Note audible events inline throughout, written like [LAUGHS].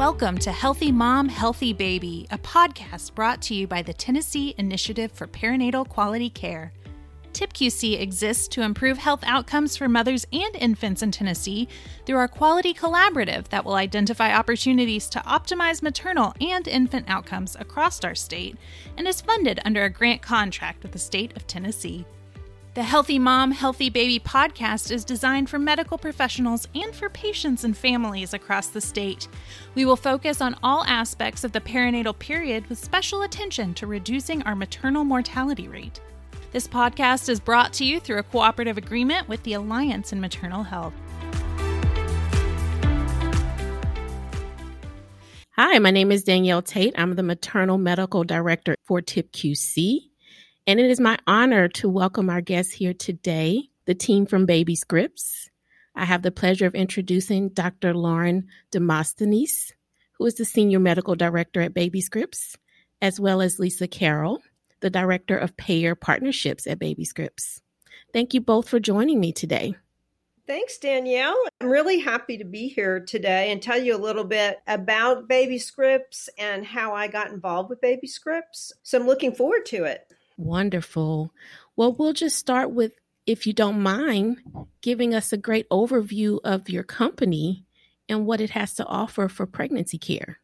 Welcome to Healthy Mom, Healthy Baby, a podcast brought to you by the Tennessee Initiative for Perinatal Quality Care. TIPQC exists to improve health outcomes for mothers and infants in Tennessee through our quality collaborative that will identify opportunities to optimize maternal and infant outcomes across our state and is funded under a grant contract with the state of Tennessee. The Healthy Mom, Healthy Baby podcast is designed for medical professionals and for patients and families across the state. We will focus on all aspects of the perinatal period with special attention to reducing our maternal mortality rate. This podcast is brought to you through a cooperative agreement with the Alliance in Maternal Health. Hi, my name is Danielle Tate. I'm the Maternal Medical Director for TIPQC. And it is my honor to welcome our guests here today, the team from Baby Scripts. I have the pleasure of introducing Dr. Lauren Demosthenes, who is the Senior Medical Director at Baby Scripts, as well as Lisa Carroll, the Director of Payer Partnerships at Baby Scripts. Thank you both for joining me today. Thanks, Danielle. I'm really happy to be here today and tell you a little bit about Baby Scripts and how I got involved with Baby Scripts. So I'm looking forward to it. Wonderful. Well, we'll just start with, if you don't mind, giving us a great overview of your company and what it has to offer for pregnancy care.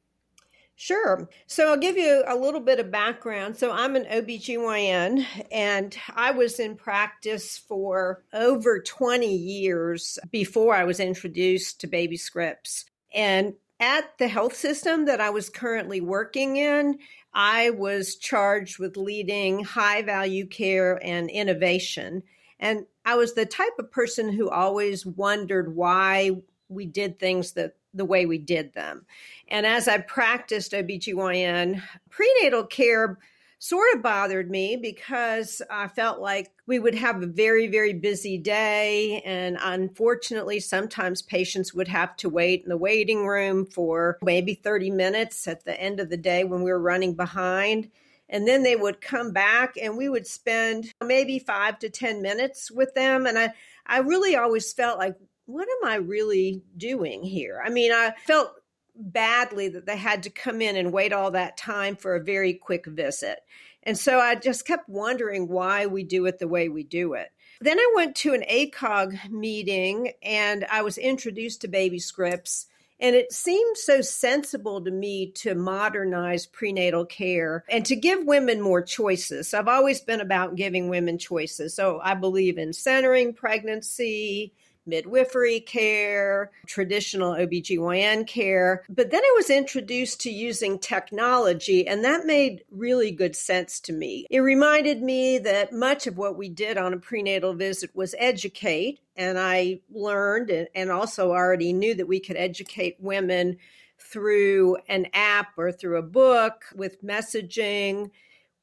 Sure. So I'll give you a little bit of background. So I'm an OBGYN and I was in practice for over 20 years before I was introduced to baby scripts. And at the health system that I was currently working in, I was charged with leading high value care and innovation. And I was the type of person who always wondered why we did things that the way we did them. And as I practiced OBGYN, prenatal care sort of bothered me because I felt like we would have a very, very busy day. And unfortunately, sometimes patients would have to wait in the waiting room for maybe 30 minutes at the end of the day when we were running behind. And then they would come back and we would spend maybe five to 10 minutes with them. And I, I really always felt like, what am I really doing here? I mean, I felt badly that they had to come in and wait all that time for a very quick visit. And so I just kept wondering why we do it the way we do it. Then I went to an ACOG meeting and I was introduced to baby scripts. And it seemed so sensible to me to modernize prenatal care and to give women more choices. I've always been about giving women choices. So I believe in centering pregnancy, midwifery care, traditional OBGYN care. But then I was introduced to using technology, and that made really good sense to me. It reminded me that much of what we did on a prenatal visit was educate, and I learned and also already knew that we could educate women through an app or through a book with messaging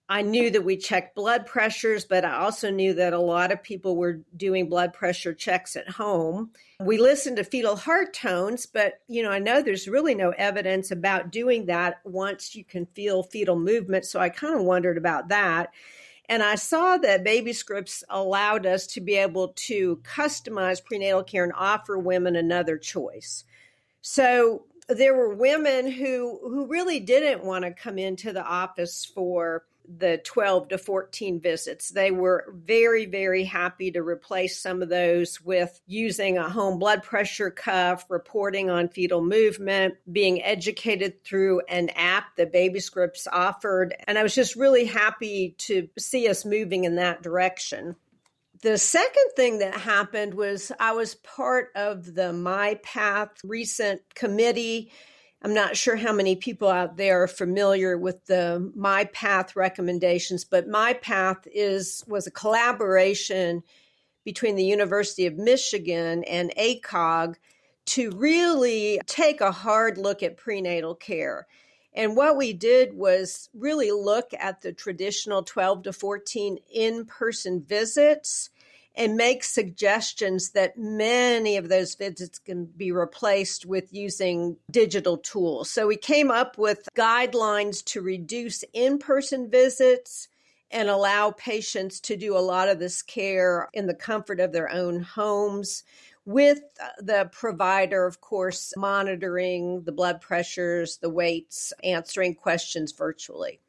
I knew that we checked blood pressures, but I also knew that a lot of people were doing blood pressure checks at home. We listened to fetal heart tones, but you know, I know there's really no evidence about doing that once you can feel fetal movement, so I kind of wondered about that. And I saw that baby scripts allowed us to be able to customize prenatal care and offer women another choice. So there were women who who really didn't want to come into the office for the 12 to 14 visits. They were very, very happy to replace some of those with using a home blood pressure cuff, reporting on fetal movement, being educated through an app that Baby Scripts offered. And I was just really happy to see us moving in that direction. The second thing that happened was I was part of the MiPATH recent committee I'm not sure how many people out there are familiar with the MiPATH recommendations, but MiPATH is was a collaboration between the University of Michigan and ACOG to really take a hard look at prenatal care. And what we did was really look at the traditional 12 to 14 in person visits and make suggestions that many of those visits can be replaced with using digital tools. So we came up with guidelines to reduce in person visits and allow patients to do a lot of this care in the comfort of their own homes. with the provider, of course, monitoring the blood pressures, the weights, answering questions virtually.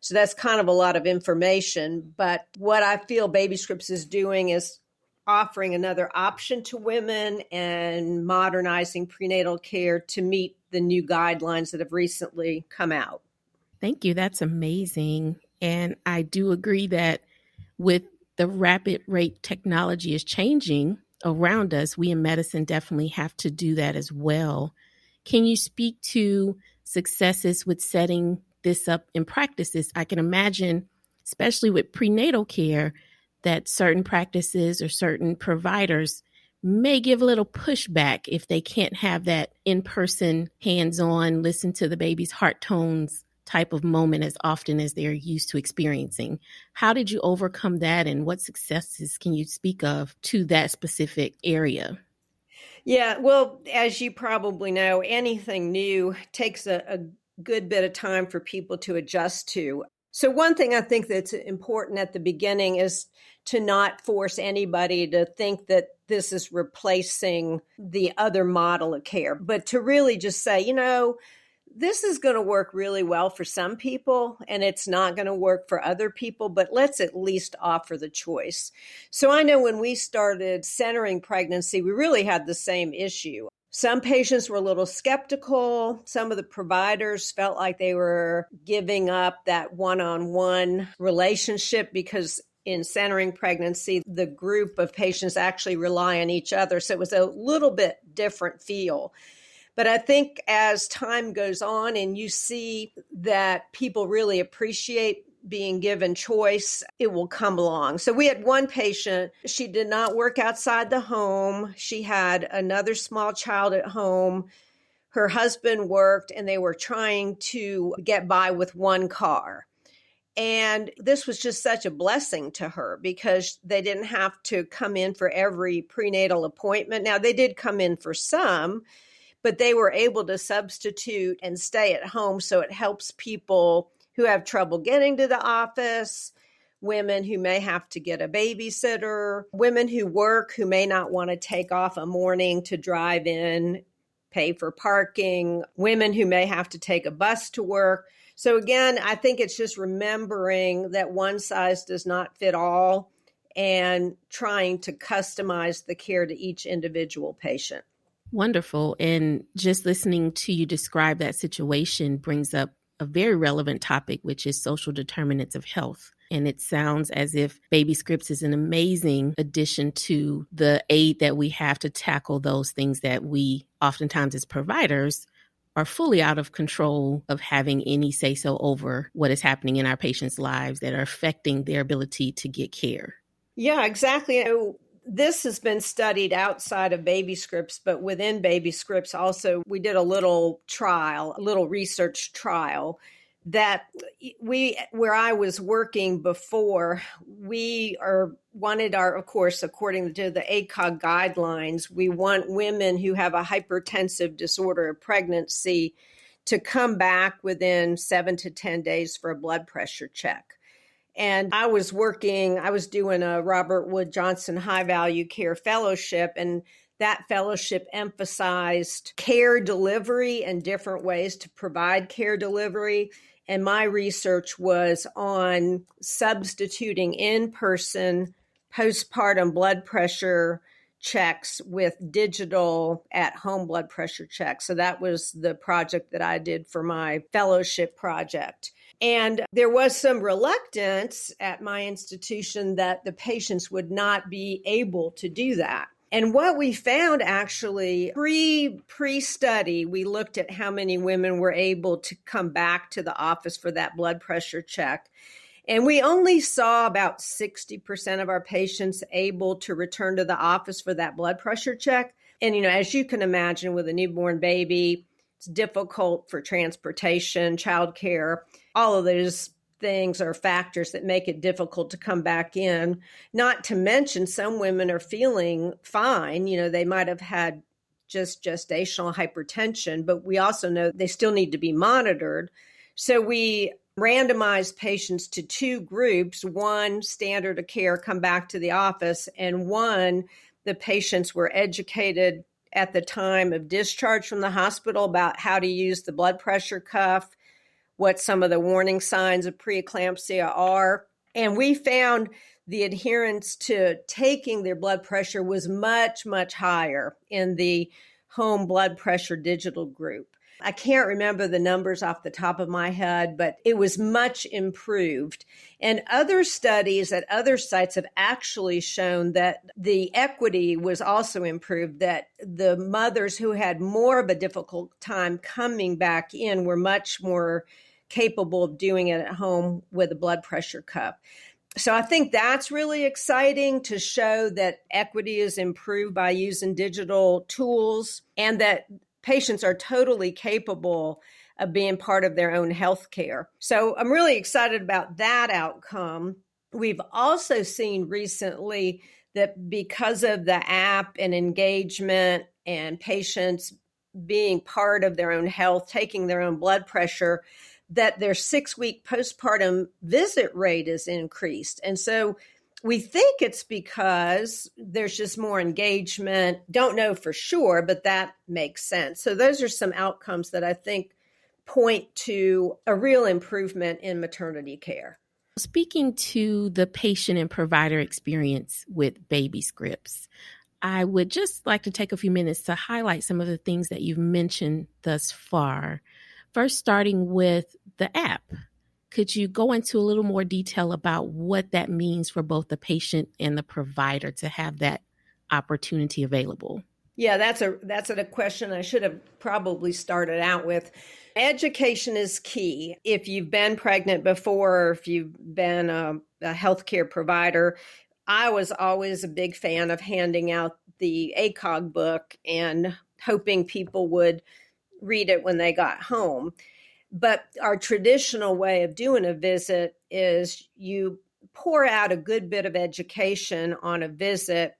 So that's kind of a lot of information. But what I feel Baby Scripts is doing is offering another option to women and modernizing prenatal care to meet the new guidelines that have recently come out. Thank you. That's amazing. And I do agree that with the rapid rate technology is changing around us, we in medicine definitely have to do that as well. Can you speak to successes with setting this up in practices? I can imagine, especially with prenatal care, that certain practices or certain providers may give a little pushback if they can't have that in person, hands on, listen to the baby's heart tones type of moment as often as they're used to experiencing. How did you overcome that and what successes can you speak of to that specific area? Yeah, well, as you probably know, anything new takes a, a good bit of time for people to adjust to. So, one thing I think that's important at the beginning is to not force anybody to think that this is replacing the other model of care, but to really just say, you know, this is going to work really well for some people and it's not going to work for other people, but let's at least offer the choice. So I know when we started centering pregnancy, we really had the same issue. Some patients were a little skeptical. Some of the providers felt like they were giving up that one on one relationship because in centering pregnancy, the group of patients actually rely on each other. So it was a little bit different feel. But I think as time goes on and you see that people really appreciate being given choice, it will come along. So we had one patient, she did not work outside the home. She had another small child at home. Her husband worked and they were trying to get by with one car. And this was just such a blessing to her because they didn't have to come in for every prenatal appointment. Now, they did come in for some, but they were able to substitute and stay at home. So it helps people who have trouble getting to the office, women who may have to get a babysitter, women who work who may not want to take off a morning to drive in, pay for parking, women who may have to take a bus to work. So, again, I think it's just remembering that one size does not fit all and trying to customize the care to each individual patient. Wonderful. And just listening to you describe that situation brings up a very relevant topic, which is social determinants of health. And it sounds as if Baby Scripts is an amazing addition to the aid that we have to tackle those things that we oftentimes as providers are fully out of control of having any say so over what is happening in our patients' lives that are affecting their ability to get care. Yeah, exactly this has been studied outside of baby scripts, but within baby scripts also, we did a little trial, a little research trial that we where I was working before, we are wanted our of course according to the ACOG guidelines, we want women who have a hypertensive disorder of pregnancy to come back within 7 to 10 days for a blood pressure check. And I was working, I was doing a Robert Wood Johnson High Value Care Fellowship, and that fellowship emphasized care delivery and different ways to provide care delivery. And my research was on substituting in person postpartum blood pressure checks with digital at home blood pressure checks. So that was the project that I did for my fellowship project. And there was some reluctance at my institution that the patients would not be able to do that. And what we found actually pre pre study, we looked at how many women were able to come back to the office for that blood pressure check. And we only saw about 60% of our patients able to return to the office for that blood pressure check. And, you know, as you can imagine, with a newborn baby, it's difficult for transportation, childcare, all of those things are factors that make it difficult to come back in. Not to mention, some women are feeling fine. You know, they might have had just gestational hypertension, but we also know they still need to be monitored. So we randomized patients to two groups one standard of care, come back to the office, and one the patients were educated at the time of discharge from the hospital about how to use the blood pressure cuff, what some of the warning signs of preeclampsia are. And we found the adherence to taking their blood pressure was much, much higher in the home blood pressure digital group. I can't remember the numbers off the top of my head, but it was much improved. And other studies at other sites have actually shown that the equity was also improved, that the mothers who had more of a difficult time coming back in were much more capable of doing it at home with a blood pressure cup. So I think that's really exciting to show that equity is improved by using digital tools and that patients are totally capable of being part of their own health care. So I'm really excited about that outcome. We've also seen recently that because of the app and engagement and patients being part of their own health, taking their own blood pressure, that their six week postpartum visit rate is increased. And so we think it's because there's just more engagement. Don't know for sure, but that makes sense. So, those are some outcomes that I think point to a real improvement in maternity care. Speaking to the patient and provider experience with baby scripts, I would just like to take a few minutes to highlight some of the things that you've mentioned thus far. First, starting with the app. Could you go into a little more detail about what that means for both the patient and the provider to have that opportunity available? Yeah, that's a that's a question I should have probably started out with. Education is key. If you've been pregnant before, or if you've been a, a healthcare provider, I was always a big fan of handing out the ACOG book and hoping people would read it when they got home. But our traditional way of doing a visit is you pour out a good bit of education on a visit,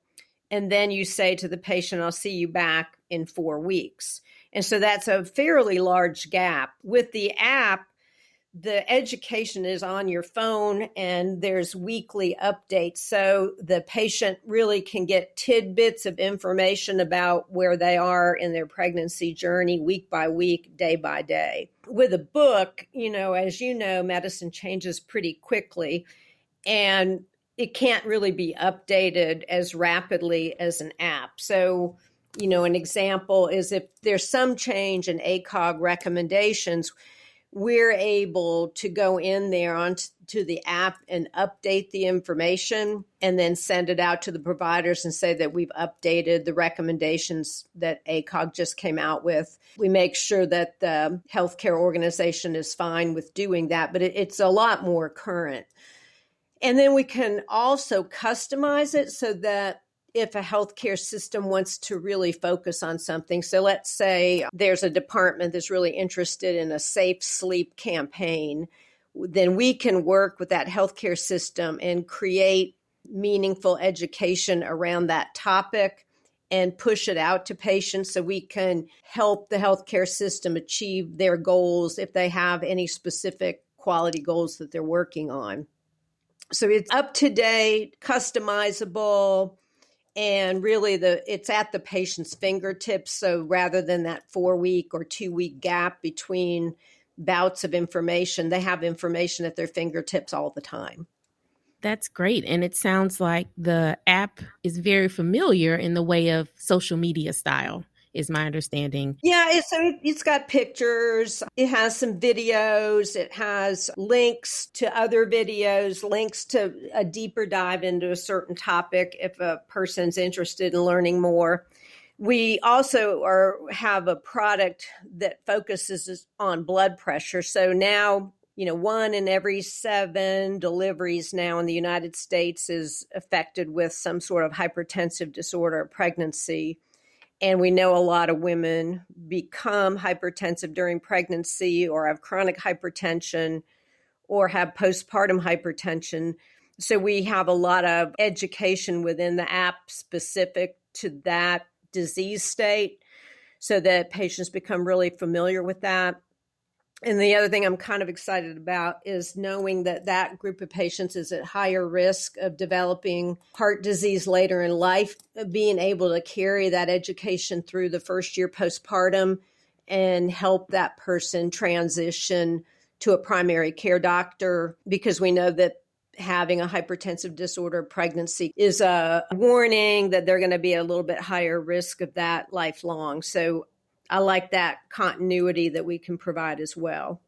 and then you say to the patient, I'll see you back in four weeks. And so that's a fairly large gap. With the app, the education is on your phone and there's weekly updates. So the patient really can get tidbits of information about where they are in their pregnancy journey week by week, day by day. With a book, you know, as you know, medicine changes pretty quickly and it can't really be updated as rapidly as an app. So, you know, an example is if there's some change in ACOG recommendations, we're able to go in there onto the app and update the information and then send it out to the providers and say that we've updated the recommendations that ACOG just came out with. We make sure that the healthcare organization is fine with doing that, but it's a lot more current. And then we can also customize it so that if a healthcare system wants to really focus on something. So let's say there's a department that's really interested in a safe sleep campaign, then we can work with that healthcare system and create meaningful education around that topic and push it out to patients so we can help the healthcare system achieve their goals if they have any specific quality goals that they're working on. So it's up to date, customizable, and really the it's at the patient's fingertips. So rather than that 4 week or 2 week gap between bouts of information they have information at their fingertips all the time. That's great. And it sounds like the app is very familiar in the way of social media style is my understanding. Yeah, it's, it's got pictures, it has some videos, it has links to other videos, links to a deeper dive into a certain topic if a person's interested in learning more. We also are have a product that focuses on blood pressure. So now you know, one in every seven deliveries now in the United States is affected with some sort of hypertensive disorder pregnancy. And we know a lot of women become hypertensive during pregnancy or have chronic hypertension or have postpartum hypertension. So we have a lot of education within the app specific to that disease state so that patients become really familiar with that. And the other thing I'm kind of excited about is knowing that that group of patients is at higher risk of developing heart disease later in life, being able to carry that education through the first year postpartum and help that person transition to a primary care doctor because we know that having a hypertensive disorder pregnancy is a warning that they're going to be a little bit higher risk of that lifelong. So I like that continuity that we can provide as well.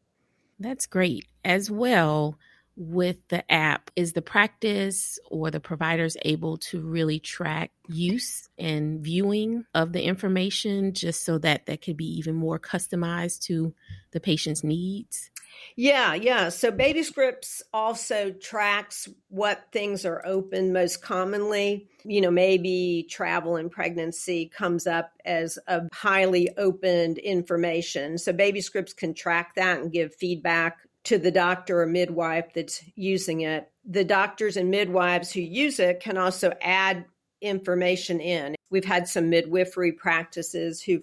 That's great. As well, with the app, is the practice or the providers able to really track use and viewing of the information just so that that could be even more customized to the patient's needs? Yeah, yeah. So Baby Scripts also tracks what things are open most commonly. You know, maybe travel and pregnancy comes up as a highly opened information. So Baby Scripts can track that and give feedback to the doctor or midwife that's using it. The doctors and midwives who use it can also add information in. We've had some midwifery practices who've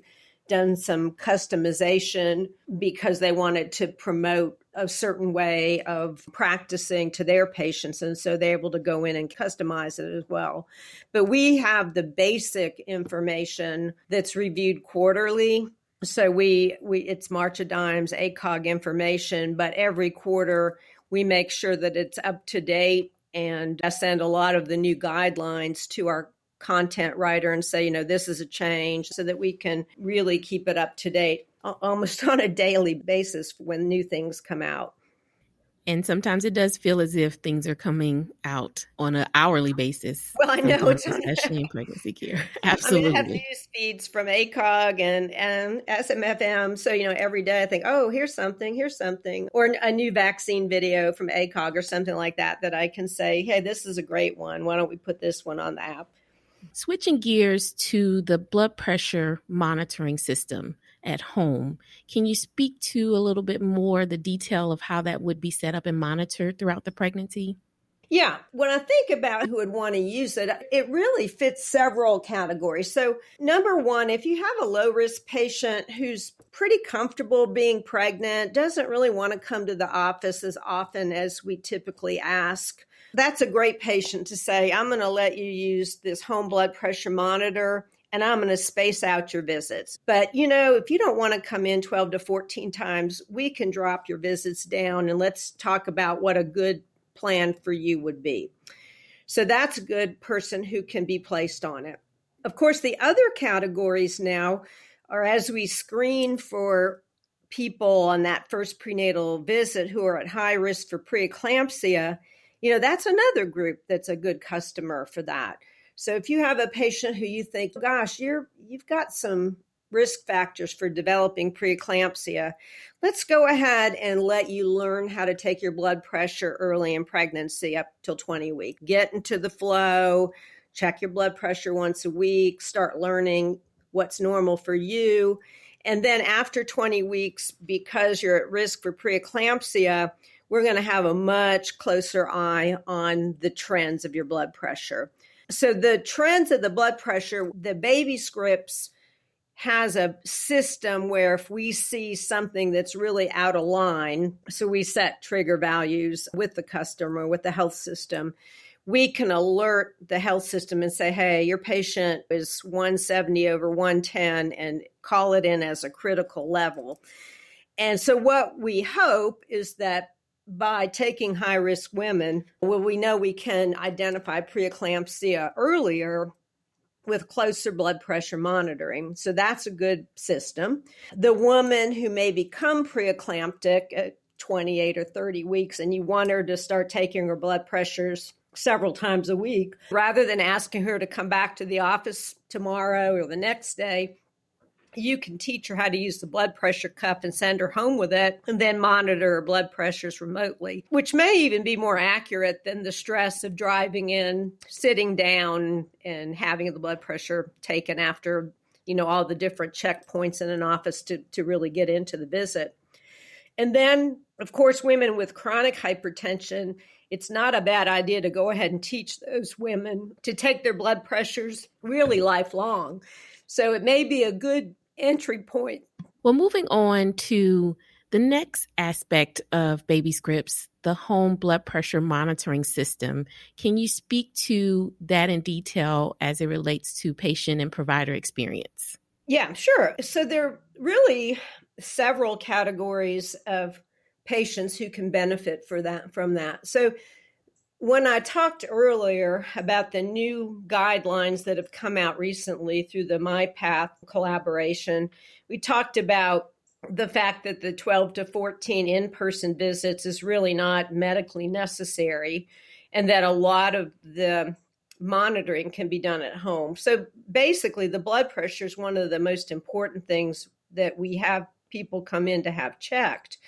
done some customization because they wanted to promote a certain way of practicing to their patients. And so they're able to go in and customize it as well. But we have the basic information that's reviewed quarterly. So we, we it's March of Dimes, ACOG information, but every quarter we make sure that it's up to date and I send a lot of the new guidelines to our content writer and say, you know, this is a change so that we can really keep it up to date almost [LAUGHS] on a daily basis when new things come out. And sometimes it does feel as if things are coming out on an hourly basis. Well, I know, [LAUGHS] especially in pregnancy care. Absolutely. [LAUGHS] I, mean, I have news feeds from ACOG and, and SMFM. So, you know, every day I think, oh, here's something, here's something, or a new vaccine video from ACOG or something like that, that I can say, hey, this is a great one. Why don't we put this one on the app? Switching gears to the blood pressure monitoring system at home, can you speak to a little bit more the detail of how that would be set up and monitored throughout the pregnancy? Yeah, when I think about who would want to use it, it really fits several categories. So, number one, if you have a low risk patient who's pretty comfortable being pregnant, doesn't really want to come to the office as often as we typically ask, that's a great patient to say, I'm going to let you use this home blood pressure monitor and I'm going to space out your visits. But, you know, if you don't want to come in 12 to 14 times, we can drop your visits down and let's talk about what a good plan for you would be. So that's a good person who can be placed on it. Of course, the other categories now are as we screen for people on that first prenatal visit who are at high risk for preeclampsia you know, that's another group that's a good customer for that. So if you have a patient who you think, gosh, you're you've got some risk factors for developing preeclampsia, let's go ahead and let you learn how to take your blood pressure early in pregnancy up till 20 weeks. Get into the flow, check your blood pressure once a week, start learning what's normal for you. And then after 20 weeks, because you're at risk for preeclampsia, we're going to have a much closer eye on the trends of your blood pressure. So, the trends of the blood pressure, the baby scripts has a system where if we see something that's really out of line, so we set trigger values with the customer, with the health system, we can alert the health system and say, hey, your patient is 170 over 110 and call it in as a critical level. And so, what we hope is that by taking high risk women, well, we know we can identify preeclampsia earlier with closer blood pressure monitoring. So that's a good system. The woman who may become preeclamptic at 28 or 30 weeks and you want her to start taking her blood pressures several times a week, rather than asking her to come back to the office tomorrow or the next day, you can teach her how to use the blood pressure cuff and send her home with it and then monitor her blood pressures remotely, which may even be more accurate than the stress of driving in, sitting down, and having the blood pressure taken after, you know, all the different checkpoints in an office to, to really get into the visit. And then, of course, women with chronic hypertension, it's not a bad idea to go ahead and teach those women to take their blood pressures really lifelong. So it may be a good entry point. Well, moving on to The next aspect of Baby Scripts, the home blood pressure monitoring system, can you speak to that in detail as it relates to patient and provider experience? Yeah, sure. So there are really several categories of patients who can benefit for that from that. So when I talked earlier about the new guidelines that have come out recently through the MiPATH collaboration, we talked about the fact that the 12 to 14 in person visits is really not medically necessary, and that a lot of the monitoring can be done at home. So basically, the blood pressure is one of the most important things that we have people come in to have checked.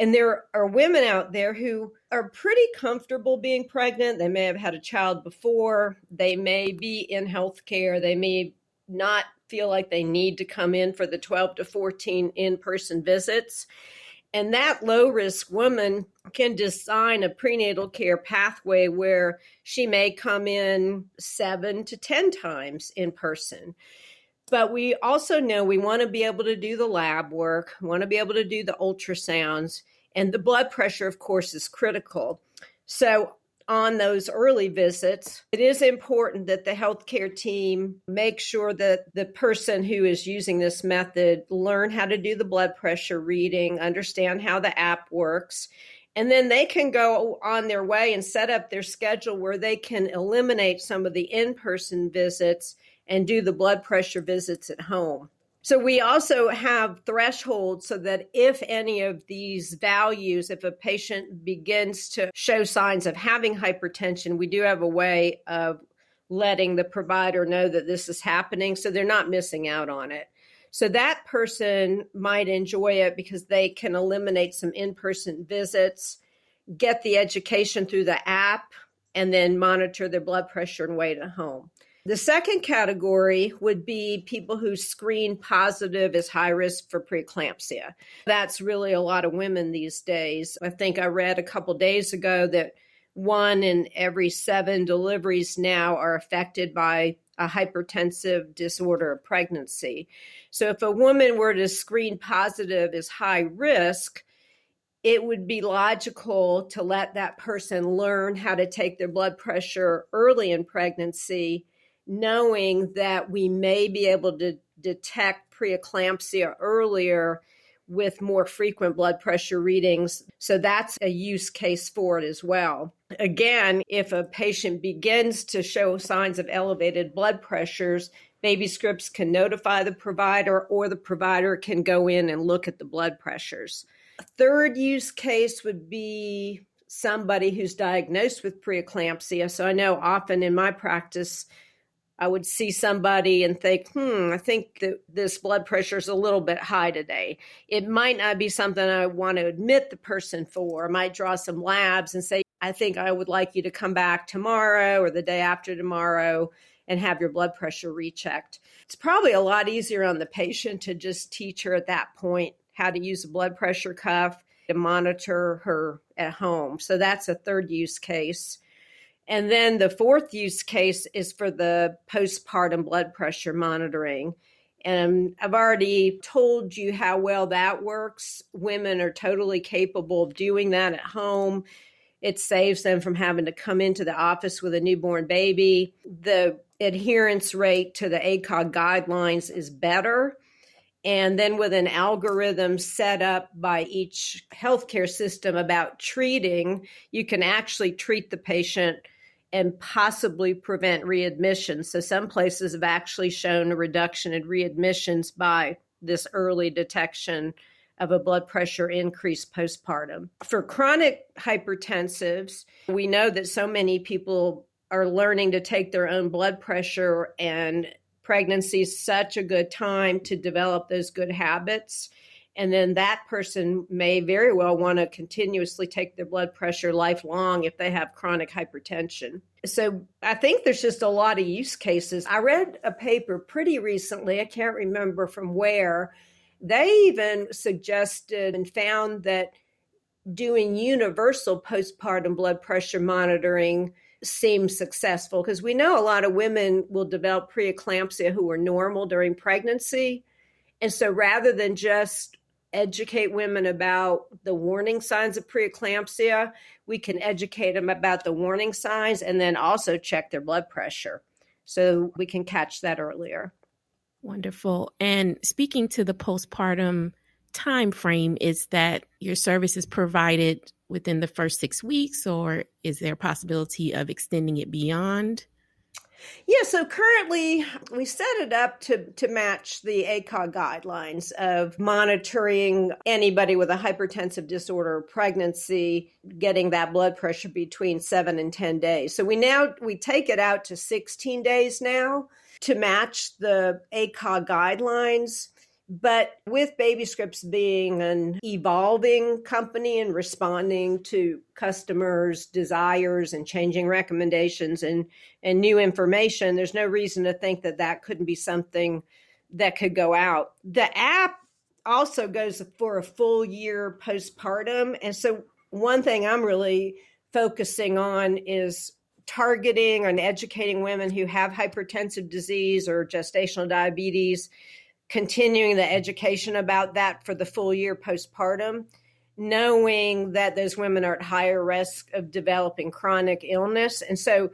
And there are women out there who are pretty comfortable being pregnant. They may have had a child before, they may be in healthcare, they may not feel like they need to come in for the 12 to 14 in person visits. And that low risk woman can design a prenatal care pathway where she may come in seven to 10 times in person. But we also know we want to be able to do the lab work, want to be able to do the ultrasounds, and the blood pressure, of course, is critical. So on those early visits, it is important that the healthcare team make sure that the person who is using this method learn how to do the blood pressure reading, understand how the app works, and then they can go on their way and set up their schedule where they can eliminate some of the in-person visits and do the blood pressure visits at home. So we also have thresholds so that if any of these values, if a patient begins to show signs of having hypertension, we do have a way of letting the provider know that this is happening so they're not missing out on it. So that person might enjoy it because they can eliminate some in person visits, get the education through the app, and then monitor their blood pressure and weight at home. The second category would be people who screen positive as high risk for preeclampsia. That's really a lot of women these days. I think I read a couple days ago that one in every seven deliveries now are affected by a hypertensive disorder of pregnancy. So if a woman were to screen positive as high risk, it would be logical to let that person learn how to take their blood pressure early in pregnancy knowing that we may be able to detect preeclampsia earlier with more frequent blood pressure readings. So that's a use case for it as well. Again, if a patient begins to show signs of elevated blood pressures, Baby Scripts can notify the provider or the provider can go in and look at the blood pressures. A third use case would be somebody who's diagnosed with preeclampsia. So I know often in my practice, I would see somebody and think, hmm, I think that this blood pressure is a little bit high today. It might not be something I want to admit the person for. I might draw some labs and say, I think I would like you to come back tomorrow or the day after tomorrow and have your blood pressure rechecked. It's probably a lot easier on the patient to just teach her at that point how to use a blood pressure cuff to monitor her at home. So that's a third use case. And then the fourth use case is for the postpartum blood pressure monitoring. And I've already told you how well that works. Women are totally capable of doing that at home. It saves them from having to come into the office with a newborn baby. The adherence rate to the ACOG guidelines is better. And then with an algorithm set up by each healthcare system about treating, you can actually treat the patient and possibly prevent readmission. So, some places have actually shown a reduction in readmissions by this early detection of a blood pressure increase postpartum. For chronic hypertensives, we know that so many people are learning to take their own blood pressure, and pregnancy is such a good time to develop those good habits. And then that person may very well want to continuously take their blood pressure lifelong if they have chronic hypertension. So I think there's just a lot of use cases. I read a paper pretty recently, I can't remember from where, they even suggested and found that doing universal postpartum blood pressure monitoring seems successful because we know a lot of women will develop preeclampsia who are normal during pregnancy. And so rather than just educate women about the warning signs of preeclampsia. We can educate them about the warning signs and then also check their blood pressure so we can catch that earlier. Wonderful. And speaking to the postpartum time frame, is that your service is provided within the first six weeks, or is there a possibility of extending it beyond? Yeah, so currently we set it up to, to match the ACOG guidelines of monitoring anybody with a hypertensive disorder or pregnancy, getting that blood pressure between seven and 10 days. So we now, we take it out to 16 days now to match the ACOG guidelines. But with Baby Scripts being an evolving company and responding to customers' desires and changing recommendations and, and new information, there's no reason to think that that couldn't be something that could go out. The app also goes for a full year postpartum. And so, one thing I'm really focusing on is targeting and educating women who have hypertensive disease or gestational diabetes continuing the education about that for the full year postpartum, knowing that those women are at higher risk of developing chronic illness. And so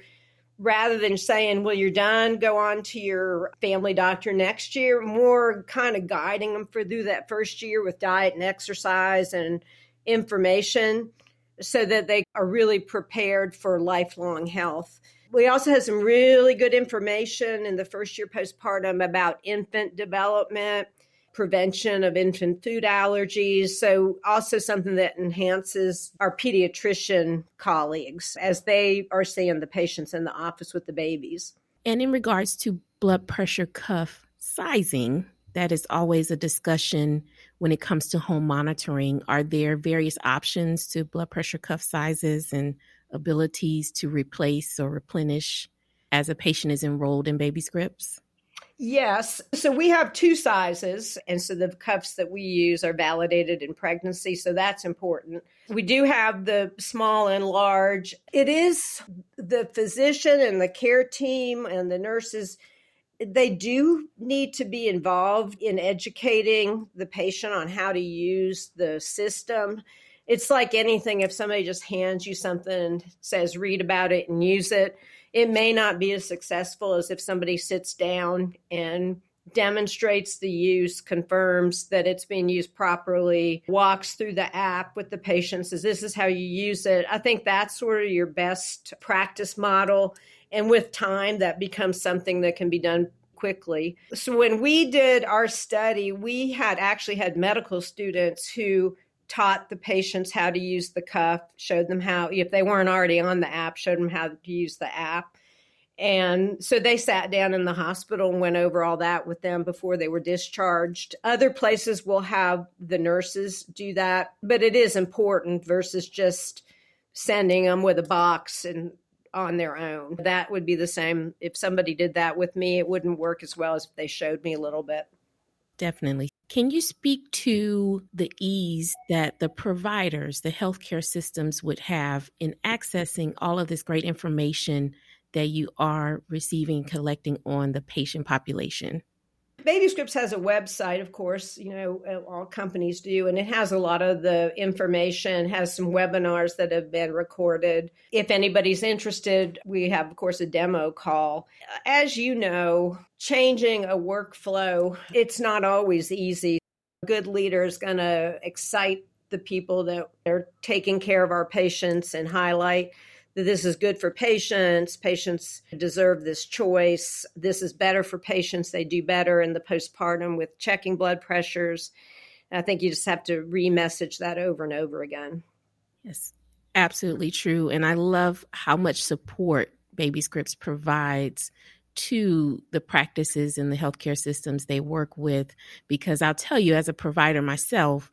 rather than saying, well, you're done, go on to your family doctor next year, more kind of guiding them through that first year with diet and exercise and information so that they are really prepared for lifelong health. We also have some really good information in the first year postpartum about infant development, prevention of infant food allergies. So, also something that enhances our pediatrician colleagues as they are seeing the patients in the office with the babies. And in regards to blood pressure cuff sizing, that is always a discussion when it comes to home monitoring. Are there various options to blood pressure cuff sizes and abilities to replace or replenish as a patient is enrolled in baby scripts? Yes. So we have two sizes. And so the cuffs that we use are validated in pregnancy. So that's important. We do have the small and large. It is the physician and the care team and the nurses. They do need to be involved in educating the patient on how to use the system. It's like anything if somebody just hands you something and says read about it and use it it may not be as successful as if somebody sits down and demonstrates the use confirms that it's being used properly walks through the app with the patient says this is how you use it. I think that's sort of your best practice model and with time that becomes something that can be done quickly so when we did our study we had actually had medical students who taught the patients how to use the cuff, showed them how, if they weren't already on the app, showed them how to use the app. And so they sat down in the hospital and went over all that with them before they were discharged. Other places will have the nurses do that, but it is important versus just sending them with a box and on their own. That would be the same if somebody did that with me. It wouldn't work as well as if they showed me a little bit. Definitely. Can you speak to the ease that the providers, the healthcare systems would have in accessing all of this great information that you are receiving, collecting on the patient population? Baby has a website, of course, you know, uh, all companies do, and it has a lot of the information, has some webinars that have been recorded. If anybody's interested, we have, of course, a demo call. As you know, changing a workflow, it's not always easy. A good leader is going to excite the people that are taking care of our patients and highlight that this is good for patients. Patients deserve this choice. This is better for patients. They do better in the postpartum with checking blood pressures. I think you just have to re message that over and over again. Yes, absolutely true. And I love how much support Baby Scripts provides to the practices and the healthcare systems they work with. Because I'll tell you, as a provider myself,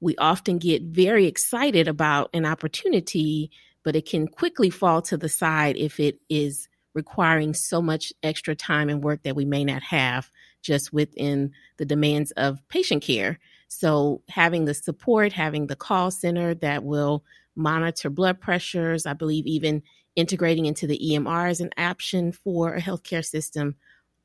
we often get very excited about an opportunity but it can quickly fall to the side if it is requiring so much extra time and work that we may not have just within the demands of patient care. So, having the support, having the call center that will monitor blood pressures, I believe even integrating into the EMR as an option for a healthcare system,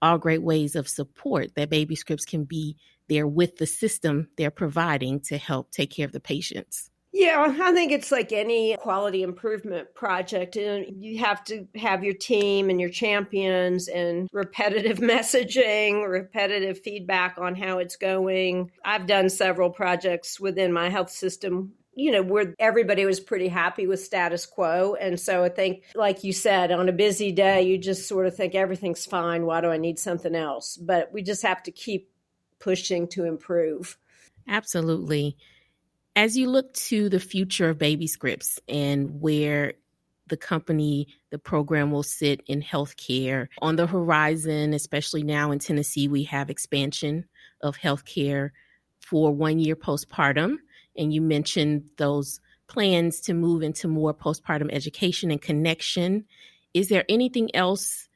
all great ways of support that baby scripts can be there with the system they're providing to help take care of the patients. Yeah, I think it's like any quality improvement project. And you have to have your team and your champions and repetitive [LAUGHS] messaging, repetitive feedback on how it's going. I've done several projects within my health system you know, where everybody was pretty happy with status quo. And so I think, like you said, on a busy day, you just sort of think everything's fine. Why do I need something else? But we just have to keep pushing to improve. Absolutely. As you look to the future of Baby Scripts and where the company, the program will sit in healthcare on the horizon, especially now in Tennessee, we have expansion of healthcare for one year postpartum. And you mentioned those plans to move into more postpartum education and connection. Is there anything else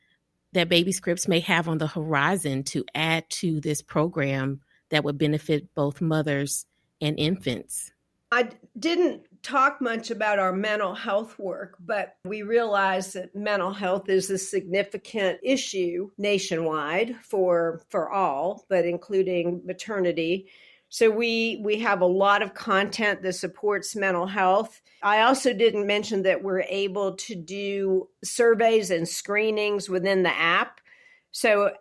that Baby Scripts may have on the horizon to add to this program that would benefit both mothers and infants? I didn't talk much about our mental health work, but we realize that mental health is a significant issue nationwide for for all, but including maternity. So we we have a lot of content that supports mental health. I also didn't mention that we're able to do surveys and screenings within the app. So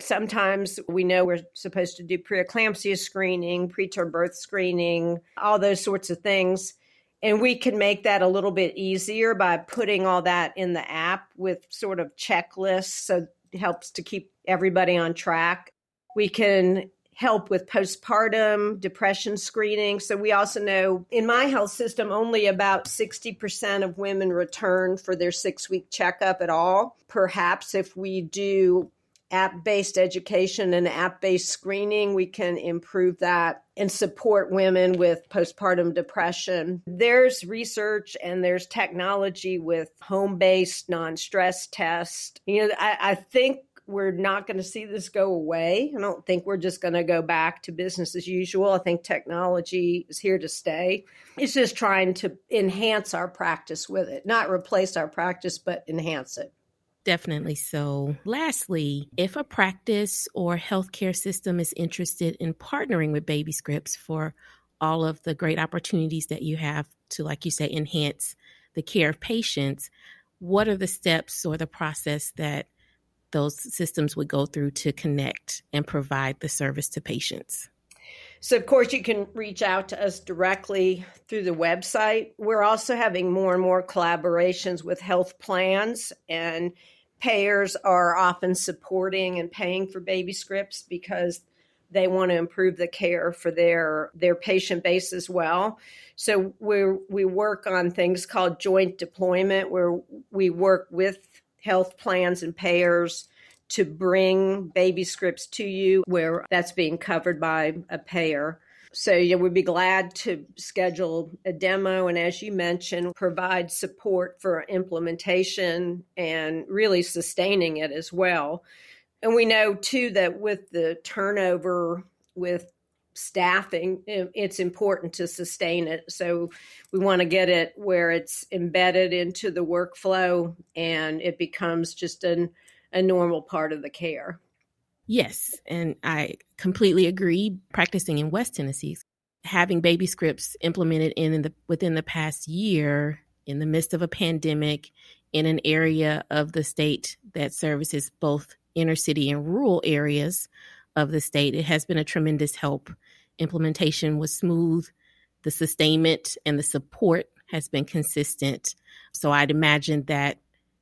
Sometimes we know we're supposed to do preeclampsia screening, preterm birth screening, all those sorts of things. And we can make that a little bit easier by putting all that in the app with sort of checklists. So it helps to keep everybody on track. We can help with postpartum depression screening. So we also know in my health system, only about 60% of women return for their six week checkup at all. Perhaps if we do app based education and app based screening, we can improve that and support women with postpartum depression. There's research and there's technology with home based non stress tests. You know, I, I think we're not going to see this go away. I don't think we're just going to go back to business as usual. I think technology is here to stay. It's just trying to enhance our practice with it, not replace our practice, but enhance it. Definitely so. Lastly, if a practice or healthcare system is interested in partnering with Baby Scripts for all of the great opportunities that you have to, like you say, enhance the care of patients, what are the steps or the process that those systems would go through to connect and provide the service to patients? So, of course, you can reach out to us directly through the website. We're also having more and more collaborations with health plans and payers are often supporting and paying for baby scripts because they want to improve the care for their their patient base as well. So we we work on things called joint deployment where we work with health plans and payers to bring baby scripts to you where that's being covered by a payer. So yeah, we'd be glad to schedule a demo and, as you mentioned, provide support for implementation and really sustaining it as well. And we know too that with the turnover with staffing, it's important to sustain it. So we want to get it where it's embedded into the workflow and it becomes just an, a normal part of the care. Yes, and I completely agree. Practicing in West Tennessee, having baby scripts implemented in, in the within the past year in the midst of a pandemic in an area of the state that services both inner city and rural areas of the state, it has been a tremendous help. Implementation was smooth, the sustainment and the support has been consistent. So I'd imagine that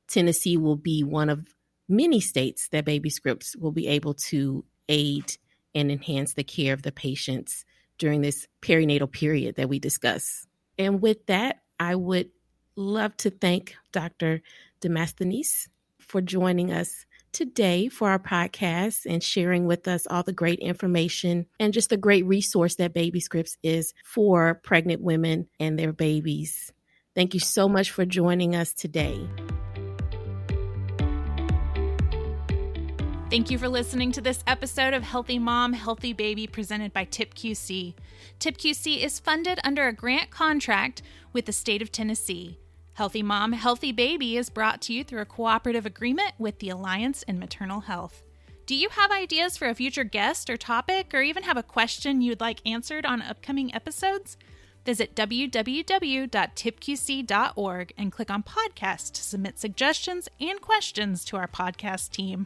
Tennessee will be one of many states that baby scripts will be able to aid and enhance the care of the patients during this perinatal period that we discuss. And with that, I would love to thank Dr. Demosthenes for joining us today for our podcast and sharing with us all the great information and just the great resource that Baby Scripts is for pregnant women and their babies. Thank you so much for joining us today. Thank you for listening to this episode of Healthy Mom, Healthy Baby presented by TIPQC. TIPQC is funded under a grant contract with the state of Tennessee. Healthy Mom, Healthy Baby is brought to you through a cooperative agreement with the Alliance in Maternal Health. Do you have ideas for a future guest or topic, or even have a question you'd like answered on upcoming episodes? Visit www.tipqc.org and click on podcast to submit suggestions and questions to our podcast team.